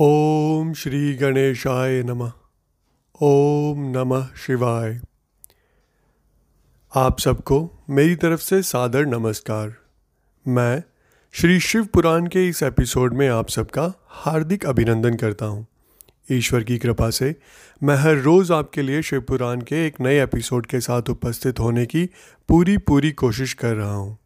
ओम श्री गणेशाय नमः। ओम नमः शिवाय। आप सबको मेरी तरफ़ से सादर नमस्कार। मैं श्री शिव पुराण के इस एपिसोड में आप सबका हार्दिक अभिनंदन करता हूँ। ईश्वर की कृपा से मैं हर रोज़ आपके लिए शिव पुराण के एक नए एपिसोड के साथ उपस्थित होने की पूरी पूरी कोशिश कर रहा हूँ।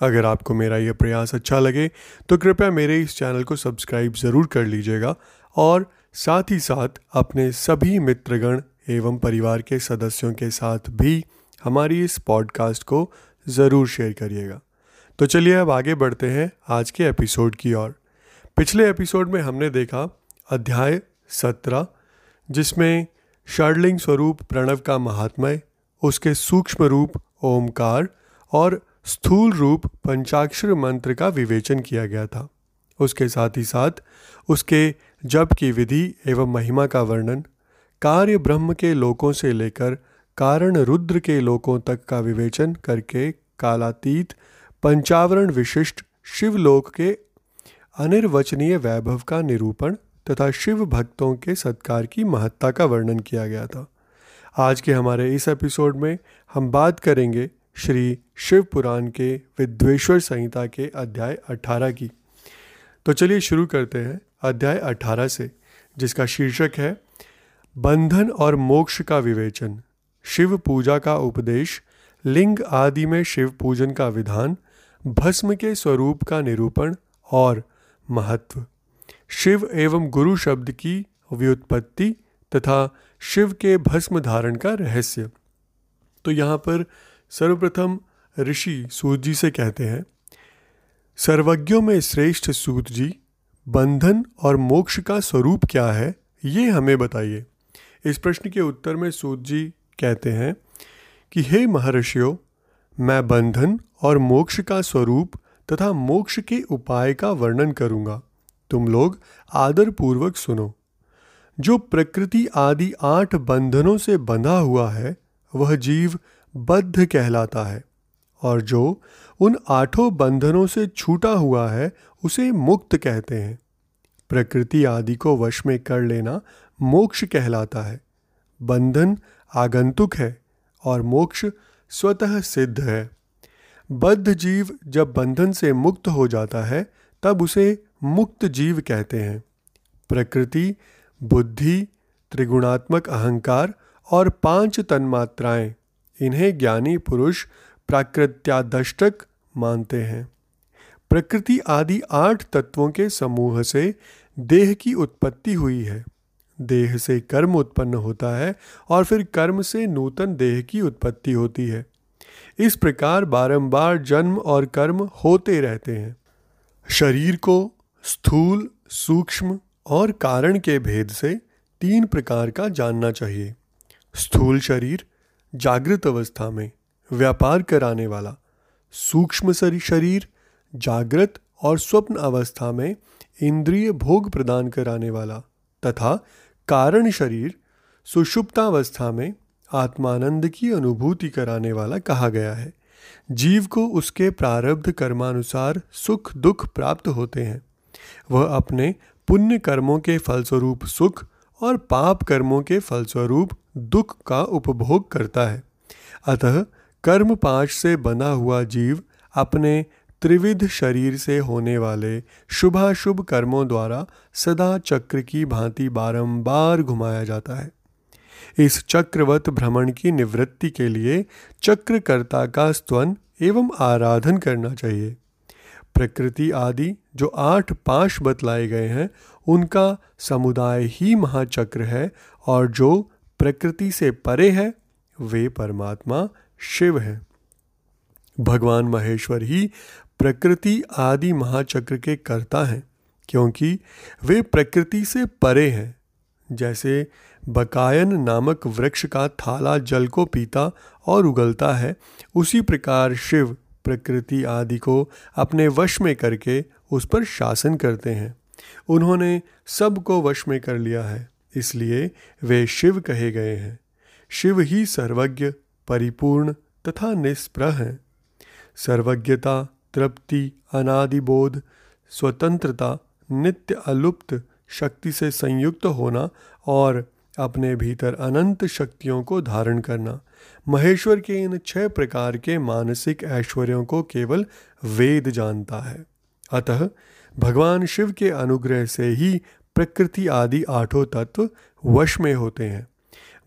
अगर आपको मेरा यह प्रयास अच्छा लगे तो कृपया मेरे इस चैनल को सब्सक्राइब ज़रूर कर लीजिएगा और साथ ही साथ अपने सभी मित्रगण एवं परिवार के सदस्यों के साथ भी हमारी इस पॉडकास्ट को ज़रूर शेयर करिएगा। तो चलिए अब आगे बढ़ते हैं आज के एपिसोड की ओर। पिछले एपिसोड में हमने देखा अध्याय सत्रह, जिसमें षडलिंग स्वरूप प्रणव का महात्मय, उसके सूक्ष्म रूप ओमकार और स्थूल रूप पंचाक्षर मंत्र का विवेचन किया गया था। उसके साथ ही साथ उसके जप की विधि एवं महिमा का वर्णन, कार्य ब्रह्म के लोकों से लेकर कारण रुद्र के लोकों तक का विवेचन करके कालातीत पंचावरण विशिष्ट शिवलोक के अनिर्वचनीय वैभव का निरूपण तथा शिव भक्तों के सत्कार की महत्ता का वर्णन किया गया था। आज के हमारे इस एपिसोड में हम बात करेंगे श्री शिव पुराण के विद्वेश्वर संहिता के अध्याय 18 की। तो चलिए शुरू करते हैं अध्याय 18 से, जिसका शीर्षक है, बंधन और मोक्ष का विवेचन, शिव पूजा का उपदेश, लिंग आदि में शिव पूजन का विधान, भस्म के स्वरूप का निरूपण और महत्व। शिव एवं गुरु शब्द की व्युत्पत्ति तथा शिव के भस्म धारण का रहस्य। तो यहाँ पर सर्वप्रथम ऋषि सूत जी से कहते हैं, सर्वज्ञों में श्रेष्ठ सूत जी, बंधन और मोक्ष का स्वरूप क्या है, ये हमें बताइए। इस प्रश्न के उत्तर में सूत जी कहते हैं कि, हे महर्षियों, मैं बंधन और मोक्ष का स्वरूप तथा मोक्ष के उपाय का वर्णन करूँगा। तुम लोग आदर पूर्वक सुनो। जो प्रकृति आदि आठ बंधनों से बंधा हुआ है, वह जीव बद्ध कहलाता है और जो उन आठों बंधनों से छूटा हुआ है, उसे मुक्त कहते हैं। प्रकृति आदि को वश में कर लेना मोक्ष कहलाता है। बंधन आगंतुक है और मोक्ष स्वतः सिद्ध है। बद्ध जीव जब बंधन से मुक्त हो जाता है, तब उसे मुक्त जीव कहते हैं। प्रकृति, बुद्धि, त्रिगुणात्मक अहंकार और पाँच तन्मात्राएँ इन्हें ज्ञानी पुरुष प्राकृत्यादष्टक मानते हैं। प्रकृति आदि आठ तत्वों के समूह से देह की उत्पत्ति हुई है। देह से कर्म उत्पन्न होता है और फिर कर्म से नूतन देह की उत्पत्ति होती है। इस प्रकार बारंबार जन्म और कर्म होते रहते हैं। शरीर को स्थूल, सूक्ष्म और कारण के भेद से तीन प्रकार का जानना चाहिए। स्थूल शरीर जागृत अवस्था में व्यापार कराने वाला, सूक्ष्म शरीर, जागृत और स्वप्न अवस्था में इंद्रिय भोग प्रदान कराने वाला तथा कारण शरीर सुषुप्तावस्था में आत्मानंद की अनुभूति कराने वाला कहा गया है। जीव को उसके प्रारब्ध कर्मानुसार सुख दुख प्राप्त होते हैं। वह अपने पुण्य कर्मों के फलस्वरूप सुख और पाप कर्मों के फलस्वरूप दुख का उपभोग करता है। अतः कर्म पाश से बना हुआ जीव अपने त्रिविध शरीर से होने वाले शुभाशुभ कर्मों द्वारा सदा चक्र की भांति बारंबार घुमाया जाता है। इस चक्रवत भ्रमण की निवृत्ति के लिए चक्रकर्ता का स्तवन एवं आराधन करना चाहिए। प्रकृति आदि जो आठ पाश बतलाए गए हैं उनका समुदाय ही महाचक्र है और जो प्रकृति से परे है, वे परमात्मा शिव है। भगवान महेश्वर ही प्रकृति आदि महाचक्र के कर्ता हैं, क्योंकि वे प्रकृति से परे हैं। जैसे बकायन नामक वृक्ष का थाला जल को पीता और उगलता है, उसी प्रकार शिव प्रकृति आदि को अपने वश में करके उस पर शासन करते हैं। उन्होंने सबको वश में कर लिया है, इसलिए वे शिव कहे गए हैं। शिव ही सर्वज्ञ, परिपूर्ण तथा निष्प्रह हैं। सर्वज्ञता, तृप्ति अनादिबोध स्वतंत्रता, नित्य अलुप्त शक्ति से संयुक्त होना और अपने भीतर अनंत शक्तियों को धारण करना, महेश्वर के इन छह प्रकार के मानसिक ऐश्वर्यों को केवल वेद जानता है। अतः भगवान शिव के अनुग्रह से ही प्रकृति आदि आठों तत्व वश में होते हैं।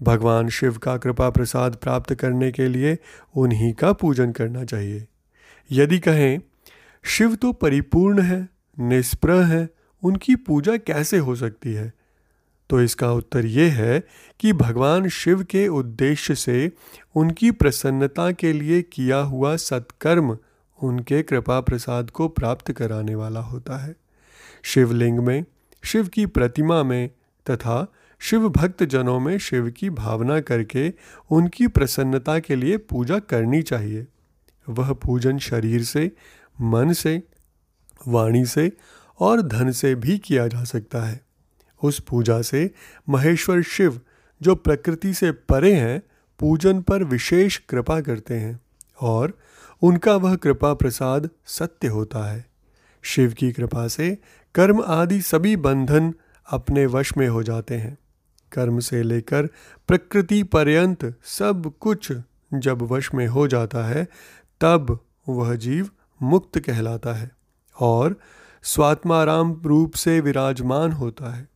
भगवान शिव का कृपा प्रसाद प्राप्त करने के लिए उन्हीं का पूजन करना चाहिए। यदि कहें, शिव तो परिपूर्ण है, निष्प्रह है, उनकी पूजा कैसे हो सकती है? तो इसका उत्तर ये है कि भगवान शिव के उद्देश्य से उनकी प्रसन्नता के लिए किया हुआ सत्कर्म उनके कृपा प्रसाद को प्राप्त कराने वाला होता है। शिवलिंग में, शिव की प्रतिमा में तथा शिव भक्त जनों में शिव की भावना करके उनकी प्रसन्नता के लिए पूजा करनी चाहिए। वह पूजन शरीर से, मन से, वाणी से और धन से भी किया जा सकता है। उस पूजा से महेश्वर शिव, जो प्रकृति से परे हैं, पूजन पर विशेष कृपा करते हैं और उनका वह कृपा प्रसाद सत्य होता है। शिव की कृपा से कर्म आदि सभी बंधन अपने वश में हो जाते हैं। कर्म से लेकर प्रकृति पर्यंत सब कुछ जब वश में हो जाता है, तब वह जीव मुक्त कहलाता है और स्वात्माराम रूप से विराजमान होता है।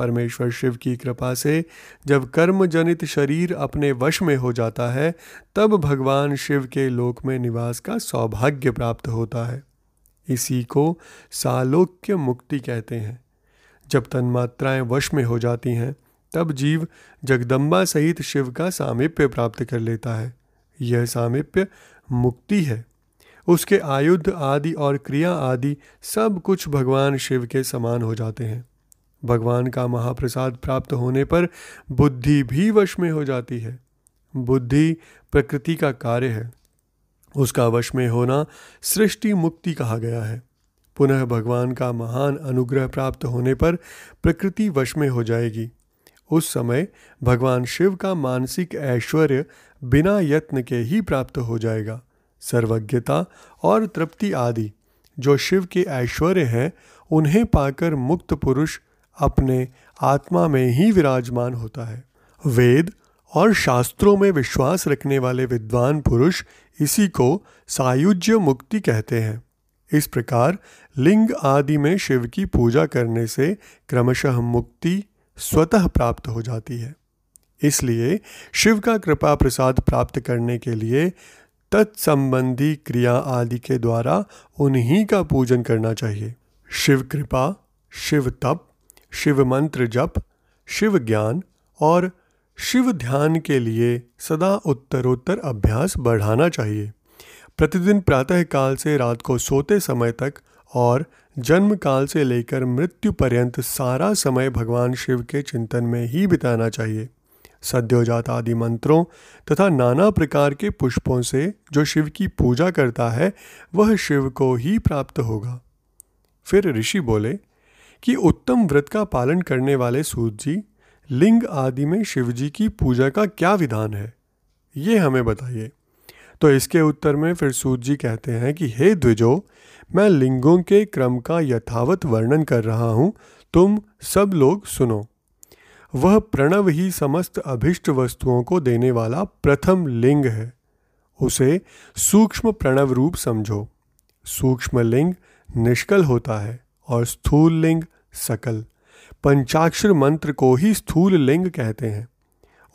परमेश्वर शिव की कृपा से जब कर्म जनित शरीर अपने वश में हो जाता है, तब भगवान शिव के लोक में निवास का सौभाग्य प्राप्त होता है। इसी को सालोक्य मुक्ति कहते हैं। जब तन्मात्राएँ वश में हो जाती हैं, तब जीव जगदम्बा सहित शिव का सामिप्य प्राप्त कर लेता है। यह सामिप्य मुक्ति है। उसके आयुध आदि और क्रिया आदि सब कुछ भगवान शिव के समान हो जाते हैं। भगवान का महाप्रसाद प्राप्त होने पर बुद्धि भी वश में हो जाती है। बुद्धि प्रकृति का कार्य है। उसका वश में होना सृष्टि मुक्ति कहा गया है। पुनः भगवान का महान अनुग्रह प्राप्त होने पर प्रकृति वश में हो जाएगी। उस समय भगवान शिव का मानसिक ऐश्वर्य बिना यत्न के ही प्राप्त हो जाएगा। सर्वज्ञता और तृप्ति आदि जो शिव के ऐश्वर्य हैं, उन्हें पाकर मुक्त पुरुष अपने आत्मा में ही विराजमान होता है। वेद और शास्त्रों में विश्वास रखने वाले विद्वान पुरुष इसी को सायुज्य मुक्ति कहते हैं। इस प्रकार लिंग आदि में शिव की पूजा करने से क्रमशः मुक्ति स्वतः प्राप्त हो जाती है। इसलिए शिव का कृपा प्रसाद प्राप्त करने के लिए तत्संबंधी क्रिया आदि के द्वारा उन्हीं का पूजन करना चाहिए। शिव कृपा, शिव तप शिव मंत्र जप शिव ज्ञान और शिव ध्यान के लिए सदा उत्तरोत्तर अभ्यास बढ़ाना चाहिए। प्रतिदिन प्रातः काल से रात को सोते समय तक और जन्म काल से लेकर मृत्यु पर्यंत सारा समय भगवान शिव के चिंतन में ही बिताना चाहिए। सद्योजात आदि मंत्रों तथा नाना प्रकार के पुष्पों से जो शिव की पूजा करता है, वह शिव को ही प्राप्त होगा। फिर ऋषि बोले कि उत्तम व्रत का पालन करने वाले सूत जी, लिंग आदि में शिवजी की पूजा का क्या विधान है? ये हमें बताइए। तो इसके उत्तर में फिर सूत जी कहते हैं कि, हे द्विजो, मैं लिंगों के क्रम का यथावत वर्णन कर रहा हूँ। तुम सब लोग सुनो। वह प्रणव ही समस्त अभिष्ट वस्तुओं को देने वाला प्रथम लिंग है। उसे सूक्ष्म प्रणव रूप समझो। सूक्ष्म लिंग निष्कल होता है। और स्थूल लिंग सकल। पंचाक्षर मंत्र को ही स्थूल लिंग कहते हैं।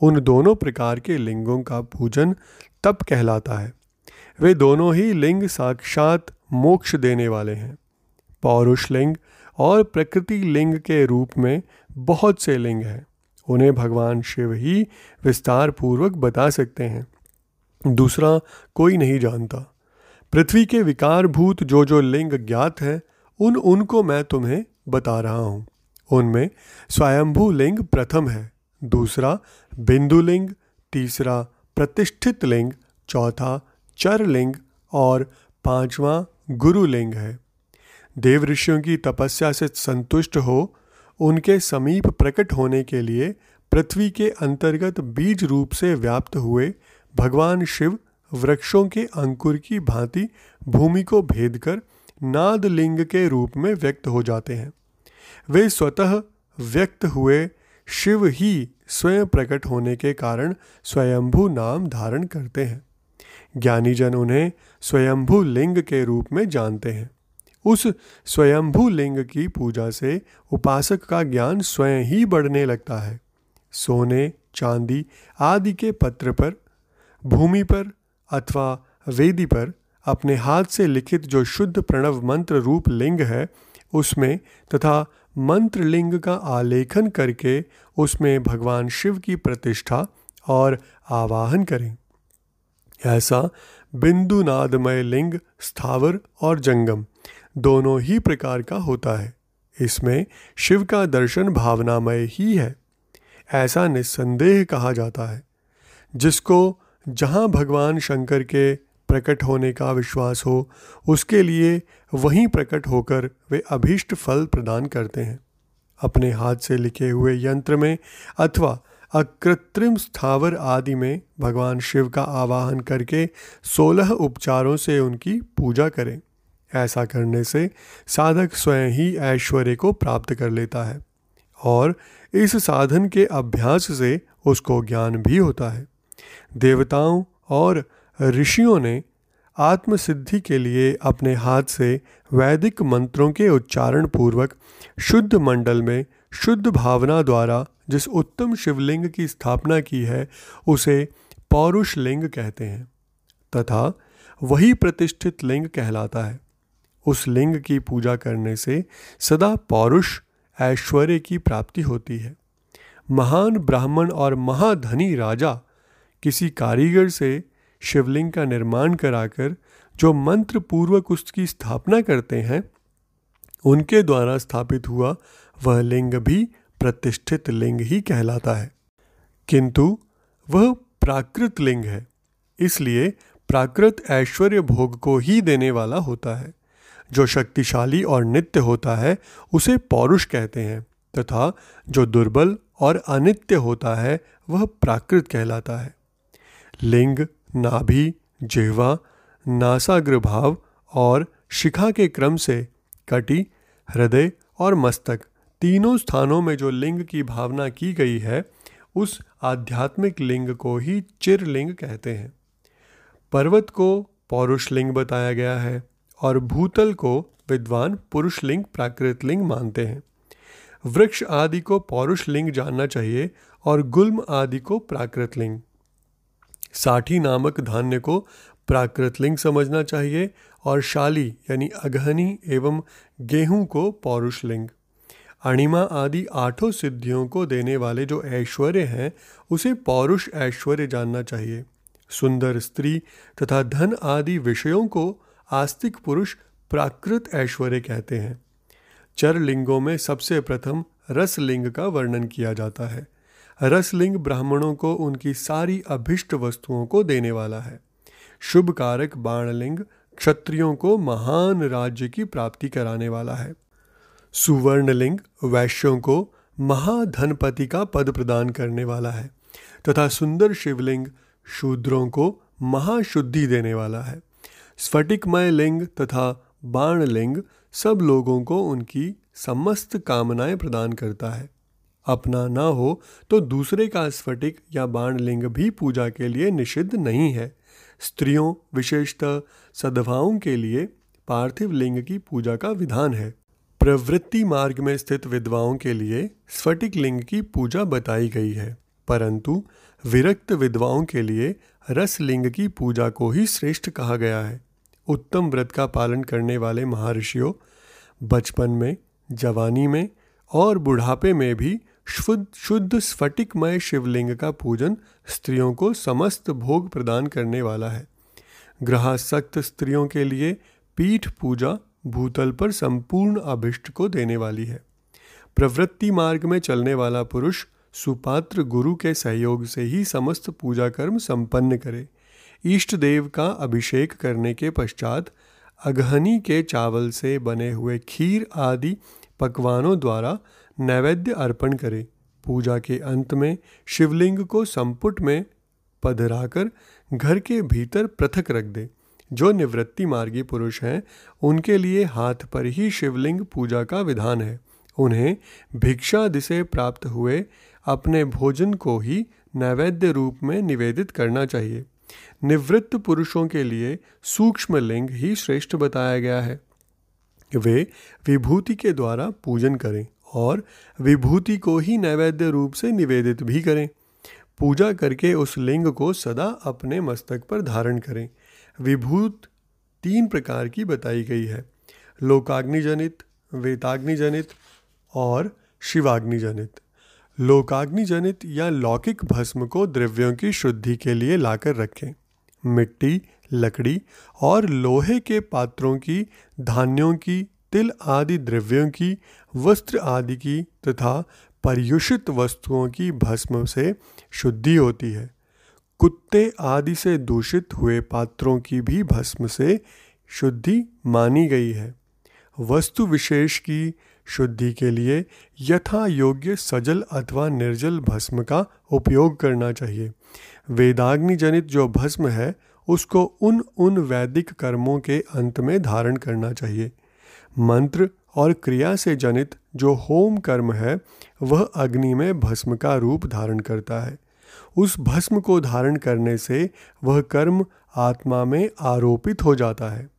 उन दोनों प्रकार के लिंगों का पूजन तप कहलाता है। वे दोनों ही लिंग साक्षात मोक्ष देने वाले हैं। पौरुष लिंग और प्रकृति लिंग के रूप में बहुत से लिंग हैं। उन्हें भगवान शिव ही विस्तार पूर्वक बता सकते हैं। दूसरा कोई नहीं जानता। पृथ्वी के विकारभूत जो जो लिंग ज्ञात है उन उनको मैं तुम्हें बता रहा हूँ। उनमें स्वयंभू लिंग प्रथम है, दूसरा बिंदु लिंग, तीसरा प्रतिष्ठित लिंग, चौथा चर लिंग और पांचवा गुरु लिंग है। देव ऋषियों की तपस्या से संतुष्ट हो, उनके समीप प्रकट होने के लिए पृथ्वी के अंतर्गत बीज रूप से व्याप्त हुए भगवान शिव वृक्षों के अंकुर की भांति भूमि को भेद कर नाद लिंग के रूप में व्यक्त हो जाते हैं। वे स्वतः व्यक्त हुए शिव ही स्वयं प्रकट होने के कारण स्वयंभू नाम धारण करते हैं। ज्ञानी जन उन्हें स्वयंभू लिंग के रूप में जानते हैं। उस स्वयंभू लिंग की पूजा से उपासक का ज्ञान स्वयं ही बढ़ने लगता है। सोने, चांदी आदि के पत्र पर, भूमि पर अथवा वेदी पर अपने हाथ से लिखित जो शुद्ध प्रणव मंत्र रूप लिंग है, उसमें तथा मंत्र लिंग का आलेखन करके उसमें भगवान शिव की प्रतिष्ठा और आवाहन करें। ऐसा बिंदु नादमय लिंग, स्थावर और जंगम दोनों ही प्रकार का होता है। इसमें शिव का दर्शन भावनामय ही है। ऐसा निस्संदेह कहा जाता है। जिसको जहाँ भगवान शंकर के प्रकट होने का विश्वास हो, उसके लिए वहीं प्रकट होकर वे अभीष्ट फल प्रदान करते हैं। अपने हाथ से लिखे हुए यंत्र में अथवा अकृत्रिम स्थावर आदि में भगवान शिव का आवाहन करके सोलह उपचारों से उनकी पूजा करें। ऐसा करने से साधक स्वयं ही ऐश्वर्य को प्राप्त कर लेता है और इस साधन के अभ्यास से उसको ज्ञान भी होता है। देवताओं और ऋषियों ने आत्मसिद्धि के लिए अपने हाथ से वैदिक मंत्रों के उच्चारण पूर्वक शुद्ध मंडल में शुद्ध भावना द्वारा जिस उत्तम शिवलिंग की स्थापना की है, उसे पौरुष लिंग कहते हैं, तथा वही प्रतिष्ठित लिंग कहलाता है। उस लिंग की पूजा करने से सदा पौरुष ऐश्वर्य की प्राप्ति होती है। महान ब्राह्मण और महाधनी राजा किसी कारीगर से शिवलिंग का निर्माण कराकर जो मंत्र पूर्वक उसकी स्थापना करते हैं, उनके द्वारा स्थापित हुआ वह लिंग भी प्रतिष्ठित लिंग ही कहलाता है। किंतु वह प्राकृत लिंग है, इसलिए प्राकृत ऐश्वर्य भोग को ही देने वाला होता है। जो शक्तिशाली और नित्य होता है, उसे पौरुष कहते हैं, तथा जो दुर्बल और अनित्य होता है, वह प्राकृत कहलाता है। लिंग नाभि जिह्वा नासाग्र भाव और शिखा के क्रम से कटी, हृदय और मस्तक तीनों स्थानों में जो लिंग की भावना की गई है, उस आध्यात्मिक लिंग को ही चिरलिंग कहते हैं। पर्वत को पौरुष लिंग बताया गया है और भूतल को विद्वान पुरुष लिंग प्राकृत लिंग मानते हैं। वृक्ष आदि को पौरुष लिंग जानना चाहिए और गुल्म आदि को प्राकृत लिंग। साठी नामक धान्य को प्राकृत लिंग समझना चाहिए और शाली यानी अगहनी एवं गेहूँ को पौरुष लिंग। अणिमा आदि आठों सिद्धियों को देने वाले जो ऐश्वर्य हैं, उसे पौरुष ऐश्वर्य जानना चाहिए। सुंदर स्त्री तथा धन आदि विषयों को आस्तिक पुरुष प्राकृत ऐश्वर्य कहते हैं। चर लिंगों में सबसे प्रथम रस लिंग का वर्णन किया जाता है। रसलिंग ब्राह्मणों को उनकी सारी अभिष्ट वस्तुओं को देने वाला है। शुभ कारक बाणलिंग क्षत्रियों को महान राज्य की प्राप्ति कराने वाला है। सुवर्णलिंग वैश्यों को महाधनपति का पद प्रदान करने वाला है तथा सुंदर शिवलिंग शूद्रों को महाशुद्धि देने वाला है। स्फटिकमय लिंग तथा बाणलिंग सब लोगों को उनकी समस्त कामनाएँ प्रदान करता है। अपना न हो तो दूसरे का स्फटिक या बाण लिंग भी पूजा के लिए निषिद्ध नहीं है। स्त्रियों, विशेषतः सद्भावों के लिए पार्थिव लिंग की पूजा का विधान है। प्रवृत्ति मार्ग में स्थित विधवाओं के लिए स्फटिक लिंग की पूजा बताई गई है, परंतु विरक्त विधवाओं के लिए रस लिंग की पूजा को ही श्रेष्ठ कहा गया है। उत्तम व्रत का पालन करने वाले महर्षियों, बचपन में, जवानी में और बुढ़ापे में भी शुद्ध शुद्ध स्फटिकमय शिवलिंग का पूजन स्त्रियों को समस्त भोग प्रदान करने वाला है। ग्रहासक्त स्त्रियों के लिए पीठ पूजा भूतल पर संपूर्ण अभिष्ट को देने वाली है। प्रवृत्ति मार्ग में चलने वाला पुरुष सुपात्र गुरु के सहयोग से ही समस्त पूजा कर्म संपन्न करे। इष्ट देव का अभिषेक करने के पश्चात अगहनी के चावल से बने हुए खीर आदि पकवानों द्वारा नैवेद्य अर्पण करें। पूजा के अंत में शिवलिंग को संपुट में पधराकर घर के भीतर पृथक रख दे। जो निवृत्ति मार्गी पुरुष हैं, उनके लिए हाथ पर ही शिवलिंग पूजा का विधान है। उन्हें भिक्षा दिसे प्राप्त हुए अपने भोजन को ही नैवेद्य रूप में निवेदित करना चाहिए। निवृत्त पुरुषों के लिए सूक्ष्म लिंग ही श्रेष्ठ बताया गया है। वे विभूति के द्वारा पूजन करें। और विभूति को ही नैवेद्य रूप से निवेदित भी करें। पूजा करके उस लिंग को सदा अपने मस्तक पर धारण करें। विभूत तीन प्रकार की बताई गई है। लोकाग्निजनित, वेताग्निजनित और शिवाग्निजनित। लोकाग्निजनित या लौकिक भस्म को द्रव्यों की शुद्धि के लिए लाकर रखें। मिट्टी, लकड़ी और लोहे के पात्रों की, धान्यों की तिल आदि द्रव्यों की, वस्त्र आदि की तथा पर्युषित वस्तुओं की भस्म से शुद्धि होती है। कुत्ते आदि से दूषित हुए पात्रों की भी भस्म से शुद्धि मानी गई है। वस्तु विशेष की शुद्धि के लिए यथा योग्य सजल अथवा निर्जल भस्म का उपयोग करना चाहिए। वेदाग्नि जनित जो भस्म है, उसको उन उन वैदिक कर्मों के अंत में धारण करना चाहिए। मंत्र और क्रिया से जनित जो होम कर्म है, वह अग्नि में भस्म का रूप धारण करता है। उस भस्म को धारण करने से वह कर्म आत्मा में आरोपित हो जाता है।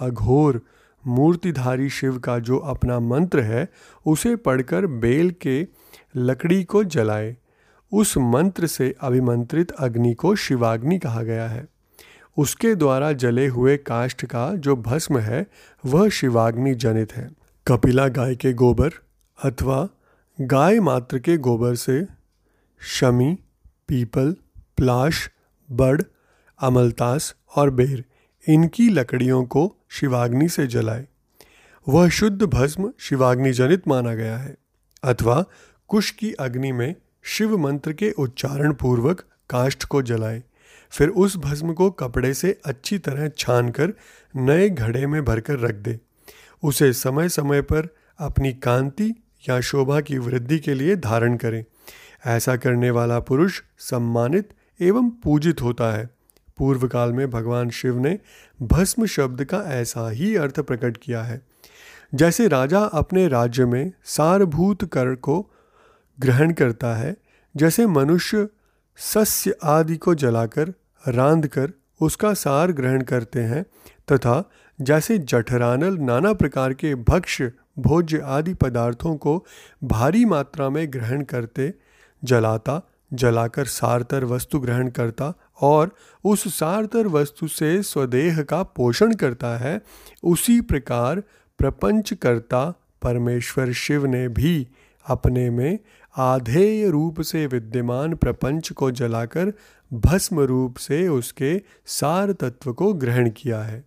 अघोर, मूर्तिधारी शिव का जो अपना मंत्र है, उसे पढ़कर बेल के लकड़ी को जलाए। उस मंत्र से अभिमंत्रित अग्नि को शिवाग्नि कहा गया है। उसके द्वारा जले हुए काष्ठ का जो भस्म है, वह शिवाग्नि जनित है। कपिला गाय के गोबर अथवा गाय मात्र के गोबर से शमी, पीपल, प्लाश, बड़, अमलतास और बेर, इनकी लकड़ियों को शिवाग्नि से जलाए। वह शुद्ध भस्म शिवाग्नि जनित माना गया है, अथवा कुश की अग्नि में शिव मंत्र के उच्चारण पूर्वक काष्ठ को जलाए। फिर उस भस्म को कपड़े से अच्छी तरह छान कर नए घड़े में भरकर रख दे। उसे समय समय पर अपनी कांति या शोभा की वृद्धि के लिए धारण करें। ऐसा करने वाला पुरुष सम्मानित एवं पूजित होता है। पूर्व काल में भगवान शिव ने भस्म शब्द का ऐसा ही अर्थ प्रकट किया है। जैसे राजा अपने राज्य में सारभूत कर को ग्रहण करता है, जैसे मनुष्य सस्य आदि को जलाकर रांध कर उसका सार ग्रहण करते हैं तथा जैसे जठरानल नाना प्रकार के भक्ष्य, भोज्य आदि पदार्थों को भारी मात्रा में ग्रहण करते, जलाता, जलाकर सारतर वस्तु ग्रहण करता और उस सारतर वस्तु से स्वदेह का पोषण करता है, उसी प्रकार प्रपंच करता परमेश्वर शिव ने भी। अपने में आधेय रूप से विद्यमान प्रपंच को जलाकर भस्म रूप से उसके सार तत्व को ग्रहण किया है।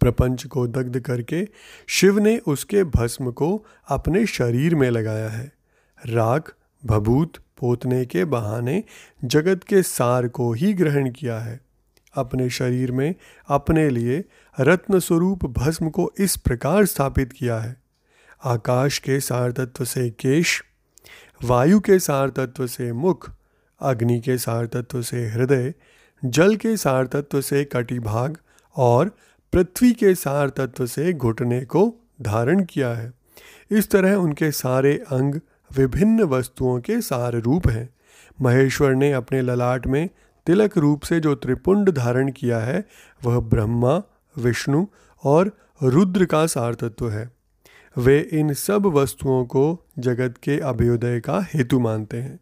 प्रपंच को दग्ध करके शिव ने उसके भस्म को अपने शरीर में लगाया है। राख, भभूत, पोतने के बहाने जगत के सार को ही ग्रहण किया है। अपने शरीर में अपने लिए रत्न स्वरूप भस्म को इस प्रकार स्थापित किया है। आकाश के सार तत्व से केश, वायु के सार तत्व से मुख, अग्नि के सार तत्व से हृदय, जल के सार तत्व से कटिभाग और पृथ्वी के सार तत्व से घुटने को धारण किया है। इस तरह उनके सारे अंग विभिन्न वस्तुओं के सार रूप हैं। महेश्वर ने अपने ललाट में तिलक रूप से जो त्रिपुंड धारण किया है, वह ब्रह्मा, विष्णु और रुद्र का सार तत्व है। वे इन सब वस्तुओं को जगत के अभ्युदय का हेतु मानते हैं।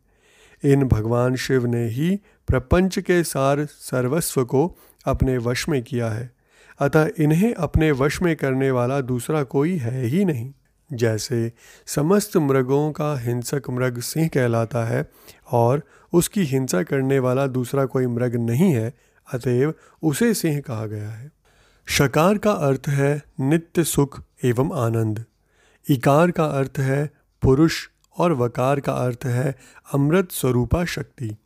इन भगवान शिव ने ही प्रपंच के सार सर्वस्व को अपने वश में किया है। अतः इन्हें अपने वश में करने वाला दूसरा कोई है ही नहीं। जैसे समस्त मृगों का हिंसक मृग सिंह कहलाता है और उसकी हिंसा करने वाला दूसरा कोई मृग नहीं है, अतएव उसे सिंह कहा गया है। शकार का अर्थ है नित्य सुख एवं आनंद। इकार का अर्थ है पुरुष और वकार का अर्थ है अमृत स्वरूपा शक्ति।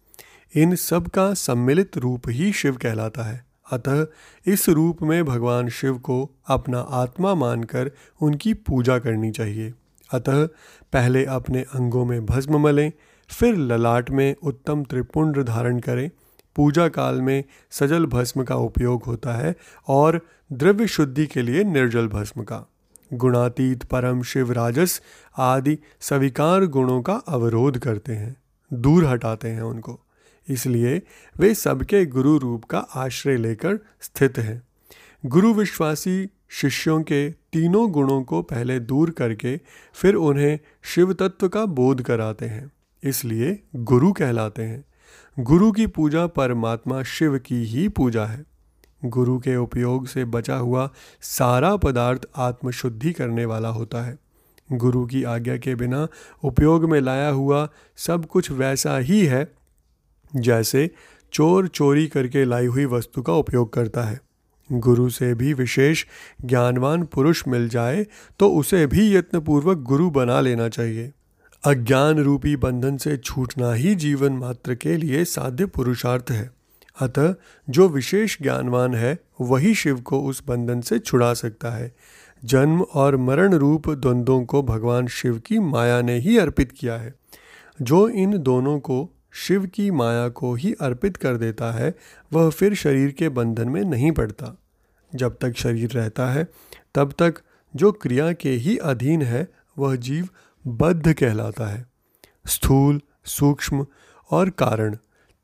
इन सब का सम्मिलित रूप ही शिव कहलाता है। अतः इस रूप में भगवान शिव को अपना आत्मा मानकर उनकी पूजा करनी चाहिए। अतः पहले अपने अंगों में भस्म मलें, फिर ललाट में उत्तम त्रिपुंड धारण करें। पूजा काल में सजल भस्म का उपयोग होता है और द्रव्य शुद्धि के लिए निर्जल भस्म का। गुणातीत, परम शिव, राजस आदि स्वीकार गुणों का अवरोध करते हैं, दूर हटाते हैं उनको। इसलिए वे सबके गुरु रूप का आश्रय लेकर स्थित हैं। गुरु विश्वासी शिष्यों के तीनों गुणों को पहले दूर करके फिर उन्हें शिव तत्व का बोध कराते हैं। इसलिए गुरु कहलाते हैं। गुरु की पूजा परमात्मा शिव की ही पूजा है। गुरु के उपयोग से बचा हुआ सारा पदार्थ आत्मशुद्धि करने वाला होता है। गुरु की आज्ञा के बिना उपयोग में लाया हुआ सब कुछ वैसा ही है, जैसे चोर चोरी करके लाई हुई वस्तु का उपयोग करता है। गुरु से भी विशेष ज्ञानवान पुरुष मिल जाए तो उसे भी यत्नपूर्वक गुरु बना लेना चाहिए। अज्ञान रूपी बंधन से छूटना ही जीवन मात्र के लिए साध्य पुरुषार्थ है। अतः जो विशेष ज्ञानवान है, वही शिव को उस बंधन से छुड़ा सकता है। जन्म और मरण रूप द्वंद्वों को भगवान शिव की माया ने ही अर्पित किया है। जो इन दोनों को शिव की माया को ही अर्पित कर देता है, वह फिर शरीर के बंधन में नहीं पड़ता। जब तक शरीर रहता है, तब तक जो क्रिया के ही अधीन है, वह जीव बद्ध कहलाता है। स्थूल, सूक्ष्म और कारण।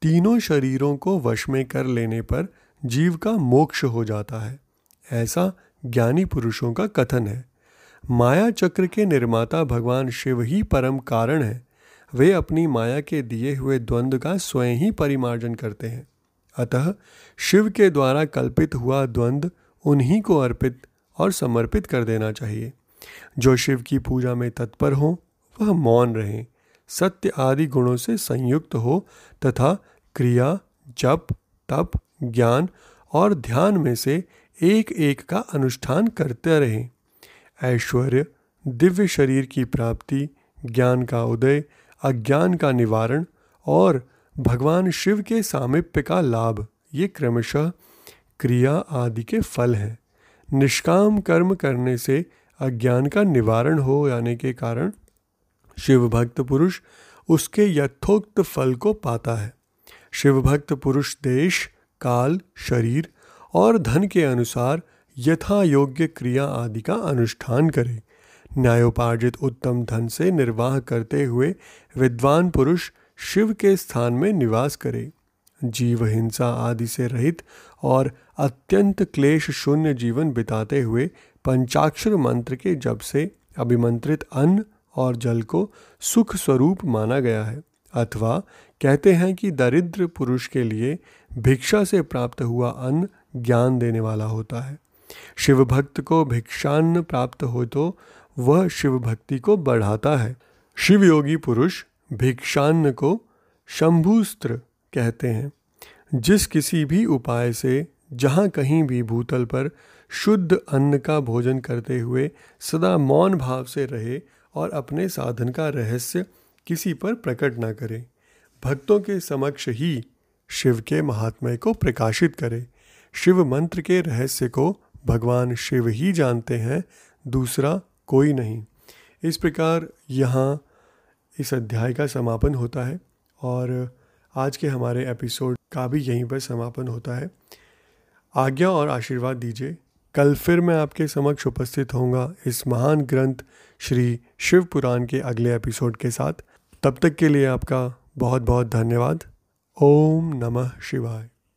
तीनों शरीरों को वश में कर लेने पर जीव का मोक्ष हो जाता है। ऐसा ज्ञानी पुरुषों का कथन है। माया चक्र के निर्माता भगवान शिव ही परम कारण है। वे अपनी माया के दिए हुए द्वंद्व का स्वयं ही परिमार्जन करते हैं। अतः शिव के द्वारा कल्पित हुआ द्वंद्व उन्हीं को अर्पित और समर्पित कर देना चाहिए। जो शिव की पूजा में तत्पर हो, वह मौन रहें। सत्य आदि गुणों से संयुक्त हो तथा क्रिया, जप, तप, ज्ञान और ध्यान में से एक एक का अनुष्ठान करते रहें। ऐश्वर्य, दिव्य शरीर की प्राप्ति, ज्ञान का उदय, अज्ञान का निवारण और भगवान शिव के सामिप्य का लाभ, ये क्रमशः क्रिया आदि के फल हैं। निष्काम कर्म करने से अज्ञान का निवारण हो जाने के कारण शिव भक्त पुरुष उसके यथोक्त फल को पाता है। शिव भक्त पुरुष देश, काल, शरीर और धन के अनुसार यथा योग्य क्रिया आदि का अनुष्ठान करे। न्यायोपार्जित उत्तम धन से निर्वाह करते हुए विद्वान पुरुष शिव के स्थान में निवास करे। जीव हिंसा आदि से रहित और अत्यंत क्लेश शून्य जीवन बिताते हुए पंचाक्षर मंत्र के जब से अभिमंत्रित अन्न और जल को सुख स्वरूप माना गया है, अथवा कहते हैं कि दरिद्र पुरुष के लिए भिक्षा से प्राप्त हुआ अन्न ज्ञान देने वाला होता है। शिव भक्त को भिक्षान्न प्राप्त हो तो वह शिव भक्ति को बढ़ाता है। शिव योगी पुरुष भिक्षान्न को शंभुस्त्र कहते हैं, जिस किसी भी उपाय से जहाँ कहीं भी भूतल पर शुद्ध अन्न का भोजन करते हुए सदा मौन भाव से रहे और अपने साधन का रहस्य किसी पर प्रकट न करे। भक्तों के समक्ष ही शिव के महात्म्य को प्रकाशित करे। शिव मंत्र के रहस्य को भगवान शिव ही जानते हैं, दूसरा कोई नहीं। इस प्रकार यहाँ इस अध्याय का समापन होता है और आज के हमारे एपिसोड का भी यहीं पर समापन होता है। आज्ञा और आशीर्वाद दीजिए। कल फिर मैं आपके समक्ष उपस्थित होऊँगा इस महान ग्रंथ श्री शिव पुराण के अगले एपिसोड के साथ। तब तक के लिए आपका बहुत बहुत धन्यवाद। ओम नमः शिवाय।